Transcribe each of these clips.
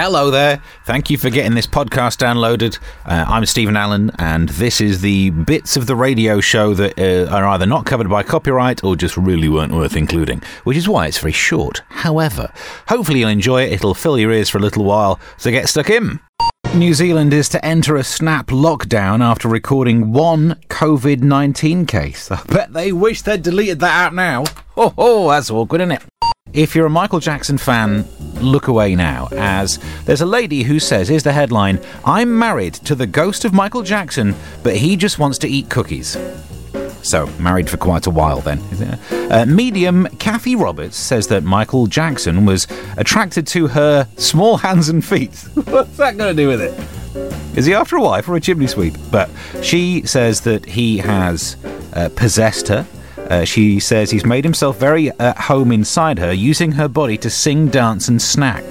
Hello there. Thank you for getting this podcast downloaded. Uh, I'm Stephen Allen, and this is the bits of the radio show that uh, are either not covered by copyright or just really weren't worth including, which is why it's very short. However, hopefully you'll enjoy it. It'll fill your ears for a little while, so get stuck in. New Zealand is to enter a snap lockdown after recording one COVID 19 case. I bet they wish they'd deleted that out now. Oh, oh, that's awkward, isn't it? If you're a Michael Jackson fan, look away now, as there's a lady who says, here's the headline I'm married to the ghost of Michael Jackson, but he just wants to eat cookies. So, married for quite a while then. Uh, medium Kathy Roberts says that Michael Jackson was attracted to her small hands and feet. What's that got to do with it? Is he after a wife or a chimney sweep? But she says that he has uh, possessed her uh, she says he's made himself very at home inside her, using her body to sing, dance, and snack.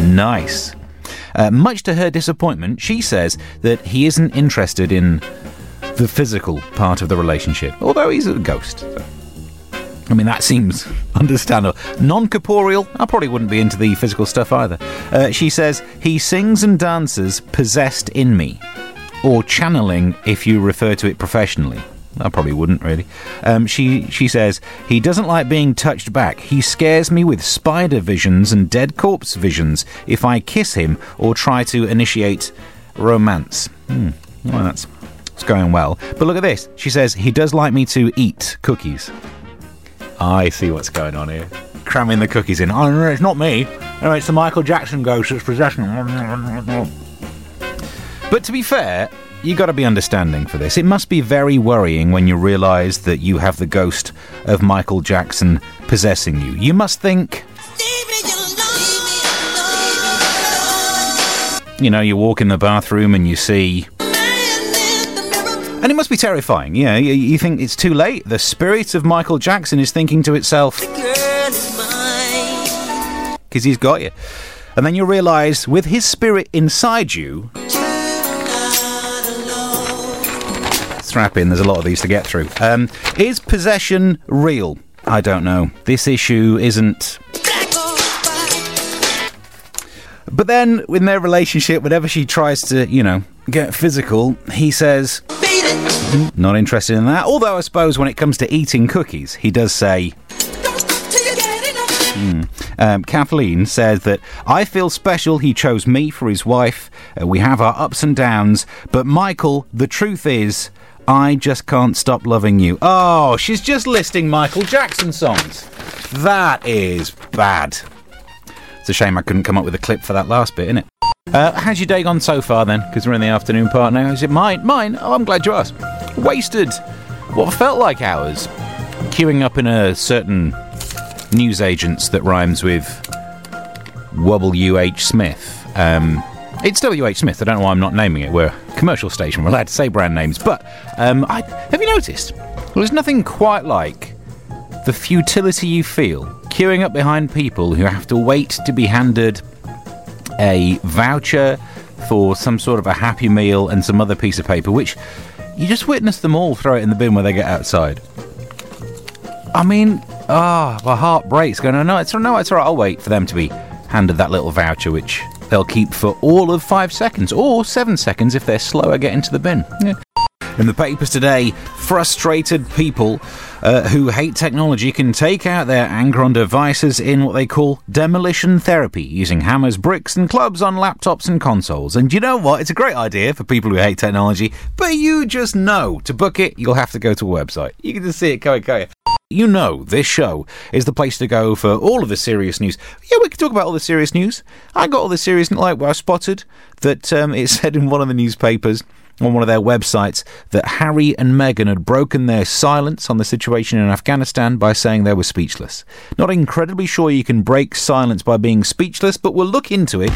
Nice. Uh, much to her disappointment, she says that he isn't interested in the physical part of the relationship, although he's a ghost. So. I mean, that seems understandable. Non corporeal, I probably wouldn't be into the physical stuff either. Uh, she says, he sings and dances possessed in me, or channeling if you refer to it professionally. I probably wouldn't really. Um, she she says he doesn't like being touched back. He scares me with spider visions and dead corpse visions if I kiss him or try to initiate romance. Hmm. Well, that's it's going well. But look at this. She says he does like me to eat cookies. I see what's going on here. Cramming the cookies in. Oh, no, it's not me. No, it's the Michael Jackson ghost that's possessing. But to be fair, you got to be understanding for this. It must be very worrying when you realise that you have the ghost of Michael Jackson possessing you. You must think. You know, you walk in the bathroom and you see. And it must be terrifying. Yeah, you, you think it's too late. The spirit of Michael Jackson is thinking to itself. Because he's got you. And then you realise, with his spirit inside you, There's a lot of these to get through. Um, is possession real? I don't know. This issue isn't. But then, in their relationship, whenever she tries to, you know, get physical, he says, not interested in that. Although, I suppose when it comes to eating cookies, he does say, Mm. Um, Kathleen says that I feel special. He chose me for his wife. Uh, we have our ups and downs. But Michael, the truth is, I just can't stop loving you. Oh, she's just listing Michael Jackson songs. That is bad. It's a shame I couldn't come up with a clip for that last bit, innit? Uh, how's your day gone so far then? Because we're in the afternoon part now. Is it mine? Mine? Oh, I'm glad you asked. Wasted what felt like hours queuing up in a certain newsagents that rhymes with W. H. Smith. Um, it's W.H. Smith. I don't know why I'm not naming it. We're a commercial station. We're allowed to say brand names. But um, I, have you noticed? Well, there's nothing quite like the futility you feel queuing up behind people who have to wait to be handed a voucher for some sort of a happy meal and some other piece of paper, which you just witness them all throw it in the bin when they get outside. I mean, ah, oh, my heart breaks. Going, no, it's no, it's all right. I'll wait for them to be handed that little voucher, which they'll keep for all of five seconds, or seven seconds if they're slower getting to the bin. Yeah. In the papers today, frustrated people uh, who hate technology can take out their anger on devices in what they call demolition therapy, using hammers, bricks, and clubs on laptops and consoles. And you know what? It's a great idea for people who hate technology, but you just know to book it, you'll have to go to a website. You can just see it going, going you know this show is the place to go for all of the serious news. Yeah, we can talk about all the serious news. I got all the serious, like well, I spotted that um, it said in one of the newspapers on one of their websites that Harry and Meghan had broken their silence on the situation in Afghanistan by saying they were speechless. Not incredibly sure you can break silence by being speechless, but we'll look into it.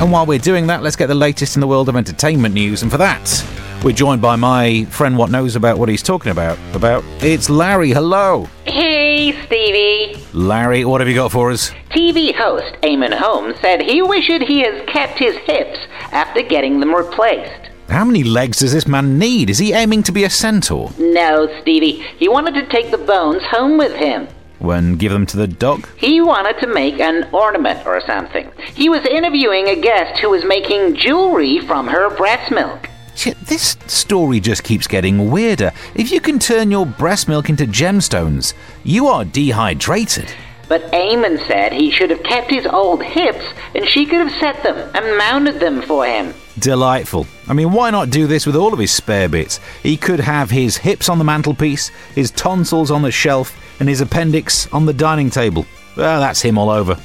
And while we're doing that, let's get the latest in the world of entertainment news. And for that, we're joined by my friend what knows about what he's talking about. About it's Larry. Hello. Hey, Stevie. Larry, what have you got for us? TV host Eamonn Holmes said he wished he has kept his hips after getting them replaced. How many legs does this man need? Is he aiming to be a centaur? No, Stevie. He wanted to take the bones home with him. When give them to the dog? He wanted to make an ornament or something. He was interviewing a guest who was making jewelry from her breast milk. Shit, this story just keeps getting weirder. If you can turn your breast milk into gemstones, you are dehydrated. But Eamonn said he should have kept his old hips and she could have set them and mounted them for him. Delightful. I mean, why not do this with all of his spare bits? He could have his hips on the mantelpiece, his tonsils on the shelf, and his appendix on the dining table. Well, that's him all over.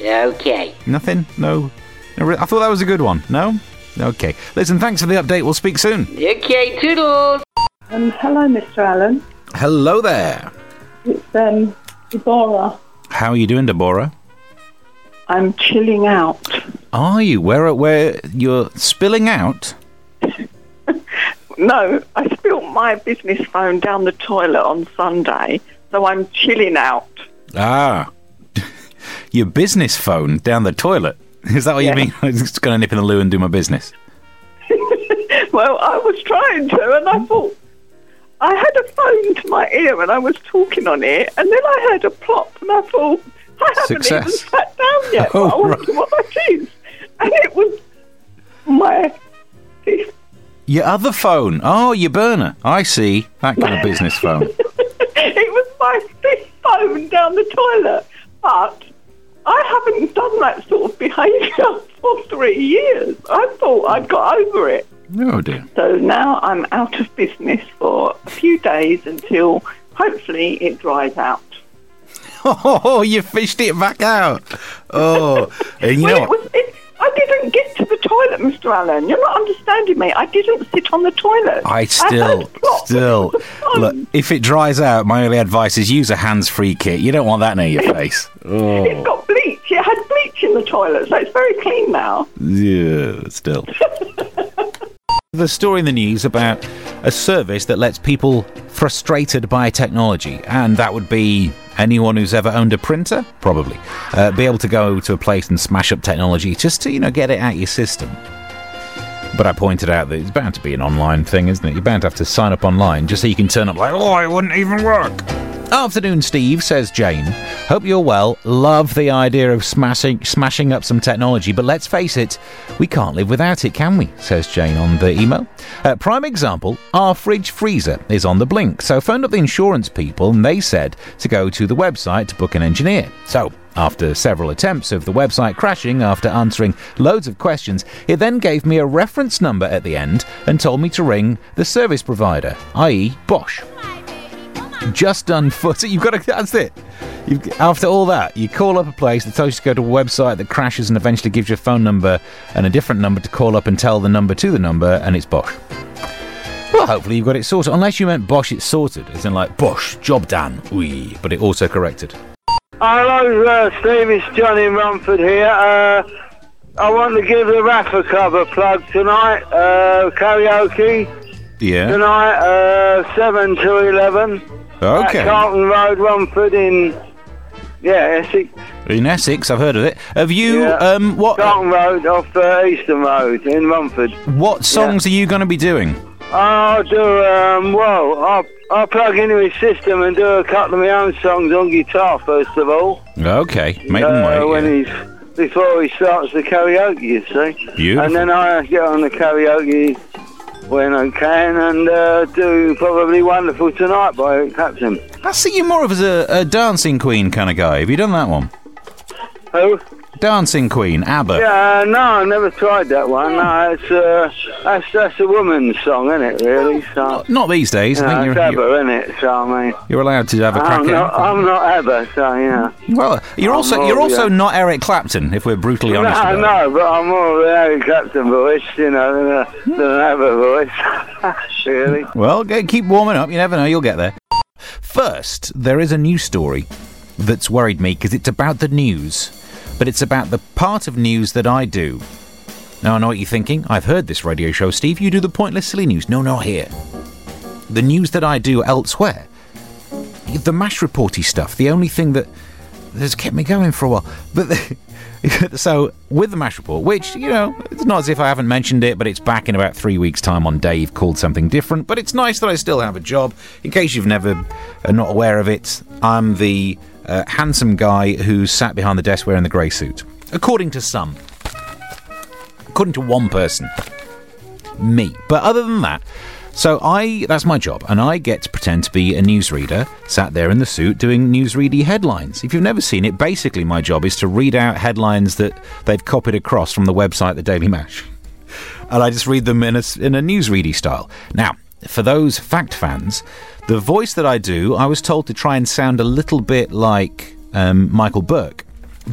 Okay. Nothing? No? no re- I thought that was a good one. No? Okay. Listen, thanks for the update. We'll speak soon. Okay, toodles. Um, hello, Mr. Allen. Hello there. It's um, Deborah. How are you doing, Deborah? I'm chilling out. Are you? Where, where you're spilling out? No, I spilled my business phone down the toilet on Sunday, so I'm chilling out. Ah. Your business phone down the toilet. Is that what Yeah. you mean? I'm just going to nip in the loo and do my business. Well, I was trying to, and I thought I had a phone to my ear, and I was talking on it, and then I heard a plop, and I thought I haven't Success. even sat down yet. Oh, but I wonder right. what that is, and it was my Your other phone. Oh, your burner. I see. That kind of business phone. it was my fifth phone down the toilet, but I haven't done that sort of behaviour for three years. I thought I'd got over it. Oh, dear. So now I'm out of business for a few days until hopefully it dries out. Oh, you fished it back out. Oh, and you Well, know it what? was, Mr. Allen. You're not understanding me. I didn't sit on the toilet. I still, plop. still. Look, if it dries out, my only advice is use a hands-free kit. You don't want that near your face. Oh, It's got bleach. It had bleach in the toilet, so it's very clean now. yeah, still. the story in the news about a service that lets people frustrated by technology, and that would be anyone who's ever owned a printer, probably, uh, be able to go to a place and smash up technology just to, you know, get it out your system. But I pointed out that it's bound to be an online thing, isn't it? You're bound to have to sign up online just so you can turn up like, oh, it wouldn't even work. Afternoon, Steve, says Jane. Hope you're well. Love the idea of smashing, smashing up some technology, but let's face it, we can't live without it, can we? says Jane on the email. Uh, prime example our fridge freezer is on the blink, so I phoned up the insurance people and they said to go to the website to book an engineer. So, after several attempts of the website crashing after answering loads of questions, it then gave me a reference number at the end and told me to ring the service provider, i.e., Bosch just done for. So you've got to. That's it. You've, after all that, you call up a place that tells you to go to a website that crashes and eventually gives you a phone number and a different number to call up and tell the number to the number, and it's Bosch. Well, hopefully you've got it sorted. Unless you meant Bosch, it's sorted. As in like Bosch, job done. Oui, but it also corrected. Hello, uh, Steve. It's Johnny Rumford here. Uh, I want to give the Rafa Club a plug tonight. Uh, karaoke Yeah. tonight, uh, 7 to 11. At Okay. Carlton Road, Romford in, yeah, Essex. In Essex, I've heard of it. Have you? Yeah. Um, what Carlton Road off uh, Eastern Road in Romford. what songs are you going to be doing? I'll do, um, well, I'll, I'll plug into his system and do a couple of my own songs on guitar, first of all. Okay, make them uh, wait. when yeah. he's before he starts the karaoke, you see. Beautiful. And then I get on the karaoke when I can and uh, do probably Wonderful Tonight by Clapton. I see you more of as a, a dancing queen kind of guy. Have you done that one? Who? Dancing Queen, ABBA. Yeah, no, I never tried that one. No, it's uh, that's that's a woman's song, isn't it? Really? So, Not these days. you I know, think it's you're, ABBA, you're, isn't it? So I mean, you're allowed to have a crack I'm at not, it. I'm not ABBA, so yeah. Well, you're I'm also more, you're also yeah. not Eric Clapton, if we're brutally honest. it. no, but I'm more of an Eric Clapton voice, you know, than, a, than an ABBA voice. really? Well, keep warming up. You never know. You'll get there. First, there is a news story that's worried me because it's about the news, but it's about the part of news that I do. Now, I know what you're thinking. I've heard this radio show, Steve. You do the pointless, silly news. No, not here. The news that I do elsewhere. The MASH reporty stuff. The only thing that has kept me going for a while. But the, so with the MASH report, which you know, it's not as if I haven't mentioned it, but it's back in about three weeks' time on Dave called something different. But it's nice that I still have a job. In case you've never are not aware of it, I'm the uh, handsome guy who sat behind the desk wearing the grey suit. According to some. According to one person. Me. But other than that, so I that's my job, and I get to pretend to be a newsreader, sat there in the suit doing newsready headlines. If you've never seen it, basically my job is to read out headlines that they've copied across from the website The Daily Mash, and I just read them in a in a newsready style. Now, for those fact fans, the voice that I do, I was told to try and sound a little bit like um, Michael Buerk,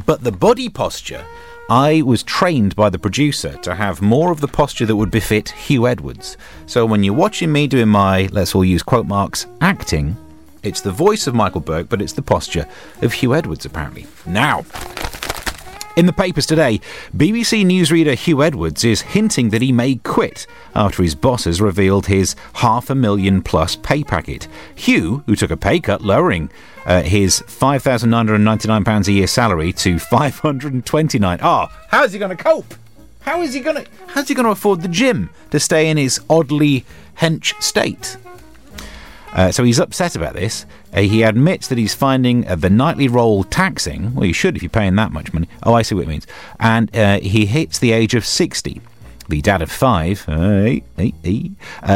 but the body posture I was trained by the producer to have more of the posture that would befit Huw Edwards. So when you're watching me doing my, let's all use quote marks, acting, it's the voice of Michael Buerk, but it's the posture of Huw Edwards, apparently. Now, in the papers today, BBC newsreader Huw Edwards is hinting that he may quit after his boss has revealed his half a million plus pay packet. Huw, who took a pay cut lowering uh, his £5,999 a year salary to 529 Oh, how's he going to cope? How is he going to how's he going to afford the gym to stay in his oddly hench state? Uh, so he's upset about this. Uh, he admits that he's finding uh, the nightly roll taxing. Well, you should if you're paying that much money. Oh, I see what it means. And uh, he hits the age of 60. The dad of five uh,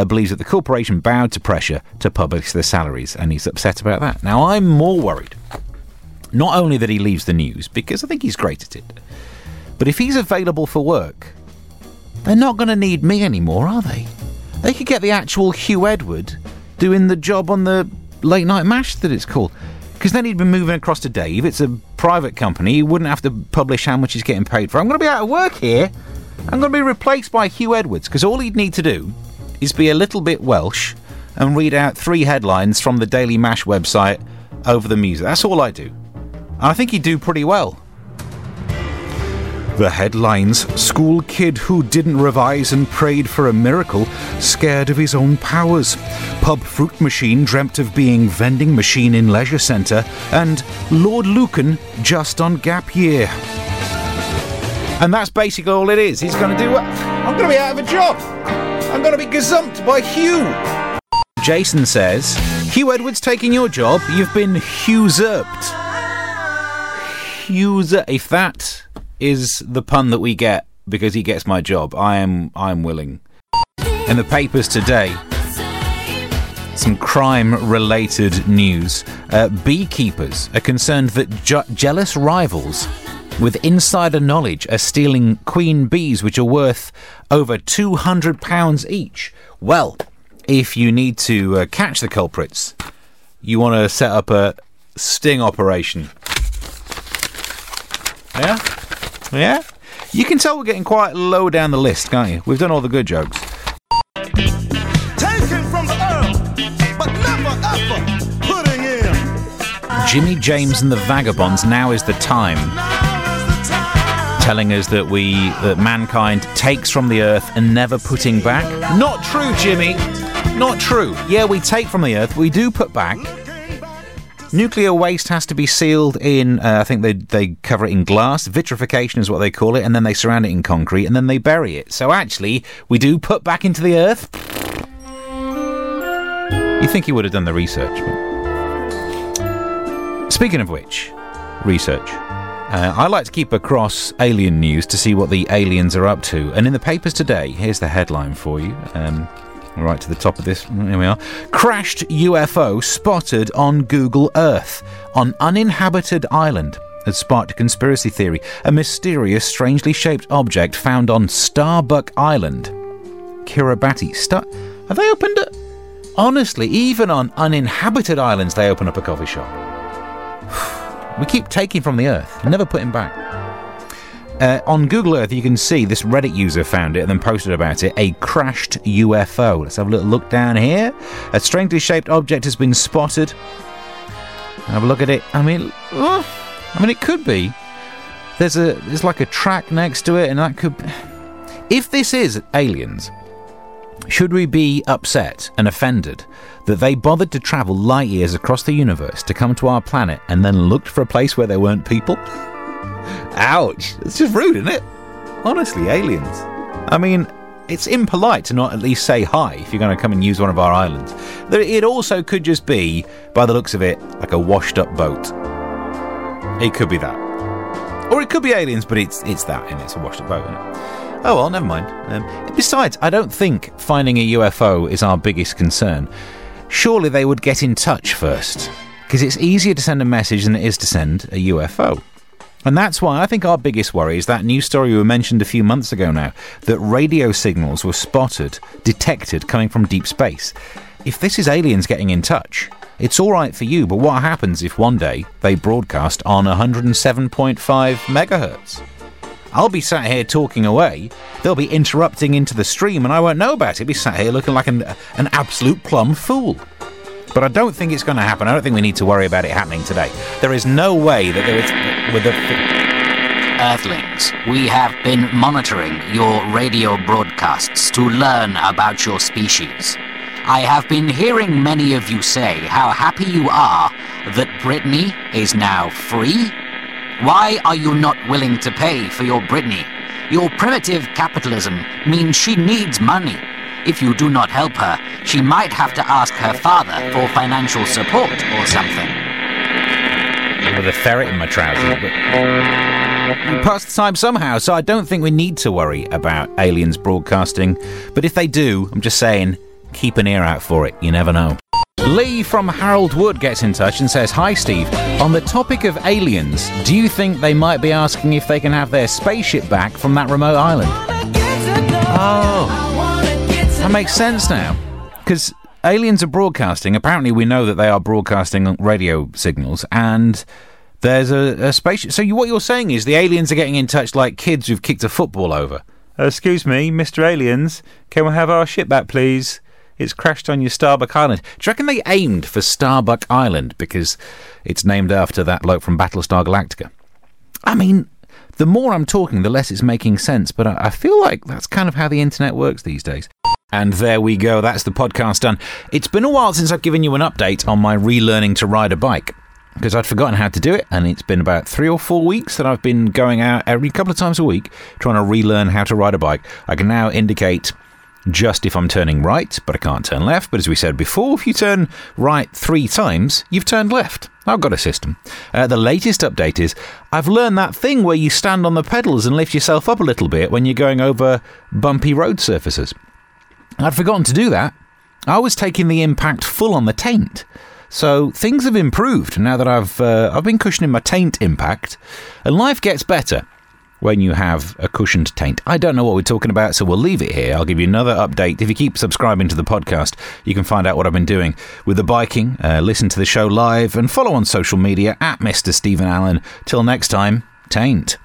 believes that the corporation bowed to pressure to publish their salaries, and he's upset about that. Now, I'm more worried. Not only that he leaves the news, because I think he's great at it, but if he's available for work, they're not going to need me anymore, are they? They could get the actual Huw Edward doing the job on the late night mash that it's called. Because then he'd be moving across to Dave. It's a private company. He wouldn't have to publish how much he's getting paid for. I'm going to be out of work here. I'm going to be replaced by Huw Edwards because all he'd need to do is be a little bit Welsh and read out three headlines from the Daily Mash website over the music. That's all I do. I think he'd do pretty well. The headlines School kid who didn't revise and prayed for a miracle, scared of his own powers. Pub fruit machine dreamt of being vending machine in leisure centre, and Lord Lucan just on gap year. And that's basically all it is. He's going to do what? I'm going to be out of a job. I'm going to be gazumped by Huw. Jason says, Huw Edwards taking your job. You've been usurped. Usurped. If that is the pun that we get because he gets my job. I am I'm willing. In the papers today, some crime related news. Uh, beekeepers are concerned that jealous rivals with insider knowledge are stealing queen bees, which are worth over £200 each. Well, if you need to uh, catch the culprits, you want to set up a sting operation. Yeah? Yeah? You can tell we're getting quite low down the list, can't you? We've done all the good jokes. Jimmy James and the Vagabonds, now is the time. Telling us that we, that mankind takes from the earth and never putting back. Not true, Jimmy. Not true. Yeah, we take from the earth, we do put back. Nuclear waste has to be sealed in, uh, I think they, they cover it in glass. Vitrification is what they call it, and then they surround it in concrete, and then they bury it. So actually, we do put back into the earth. You think he would have done the research. Speaking of which, research. Uh, I like to keep across alien news to see what the aliens are up to. And in the papers today, here's the headline for you. Um, right to the top of this. Here we are. Crashed UFO spotted on Google Earth on uninhabited island. Has sparked a conspiracy theory. A mysterious, strangely shaped object found on Starbuck Island. Kiribati. Star- Have they opened it? Honestly, even on uninhabited islands, they open up a coffee shop. we keep taking from the earth, never putting back. Uh, on Google Earth, you can see this Reddit user found it and then posted about it a crashed UFO. Let's have a little look down here. A strangely shaped object has been spotted. Have a look at it. I mean, oh, I mean, it could be. There's a there's like a track next to it, and that could. If this is aliens, should we be upset and offended that they bothered to travel light years across the universe to come to our planet and then looked for a place where there weren't people? Ouch. It's just rude, isn't it? Honestly, aliens. I mean, it's impolite to not at least say hi if you're going to come and use one of our islands. It also could just be, by the looks of it, like a washed up boat. It could be that. Or it could be aliens, but it's it's that, and it's a washed up boat, isn't it? Oh well, never mind. Um, besides, I don't think finding a UFO is our biggest concern. Surely they would get in touch first, because it's easier to send a message than it is to send a UFO. And that's why I think our biggest worry is that news story we mentioned a few months ago now that radio signals were spotted, detected coming from deep space. If this is aliens getting in touch, it's all right for you, but what happens if one day they broadcast on 107.5 megahertz? I'll be sat here talking away. They'll be interrupting into the stream, and I won't know about it. I'll be sat here looking like an, an absolute plum fool. But I don't think it's going to happen. I don't think we need to worry about it happening today. There is no way that there is. With the. Earthlings, we have been monitoring your radio broadcasts to learn about your species. I have been hearing many of you say how happy you are that Britney is now free. Why are you not willing to pay for your Britney? Your primitive capitalism means she needs money. If you do not help her, she might have to ask her father for financial support or something. With a ferret in my trousers. We pass the time somehow, so I don't think we need to worry about aliens broadcasting. But if they do, I'm just saying, keep an ear out for it. You never know. Lee from Harold Wood gets in touch and says, Hi, Steve. On the topic of aliens, do you think they might be asking if they can have their spaceship back from that remote island? Oh, that makes sense now. Because aliens are broadcasting. Apparently, we know that they are broadcasting radio signals, and there's a, a spaceship. So, you, what you're saying is the aliens are getting in touch like kids who've kicked a football over. Uh, excuse me, Mr. Aliens, can we have our ship back, please? It's crashed on your Starbuck Island. Do you reckon they aimed for Starbuck Island because it's named after that bloke from Battlestar Galactica? I mean, the more I'm talking, the less it's making sense, but I, I feel like that's kind of how the internet works these days. And there we go, that's the podcast done. It's been a while since I've given you an update on my relearning to ride a bike because I'd forgotten how to do it, and it's been about three or four weeks that I've been going out every couple of times a week trying to relearn how to ride a bike. I can now indicate just if I'm turning right, but I can't turn left. But as we said before, if you turn right three times, you've turned left. I've got a system. Uh, the latest update is I've learned that thing where you stand on the pedals and lift yourself up a little bit when you're going over bumpy road surfaces. I'd forgotten to do that. I was taking the impact full on the taint. So things have improved now that I've uh, I've been cushioning my taint impact, and life gets better when you have a cushioned taint. I don't know what we're talking about, so we'll leave it here. I'll give you another update. If you keep subscribing to the podcast, you can find out what I've been doing with the biking, uh, listen to the show live, and follow on social media at Mr. Stephen Allen. Till next time, taint.